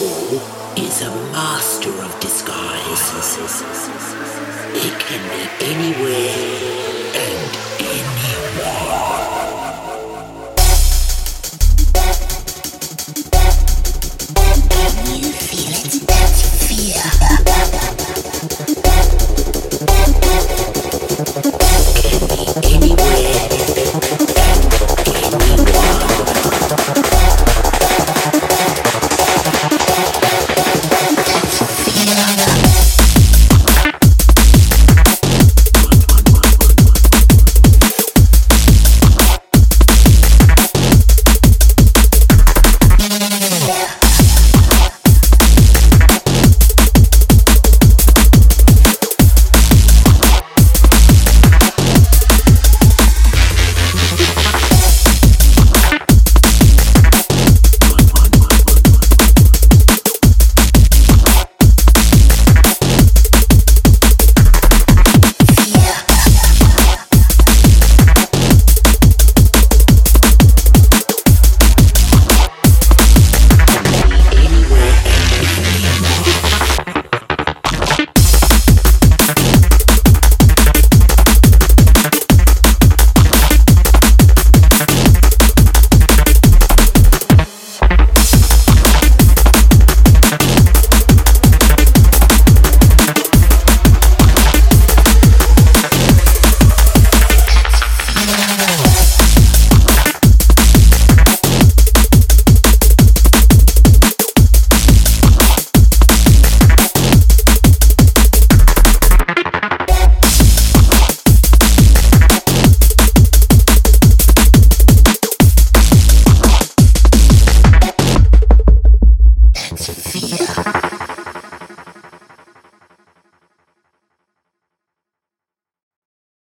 soul is a master of disguise. It can be anywhere.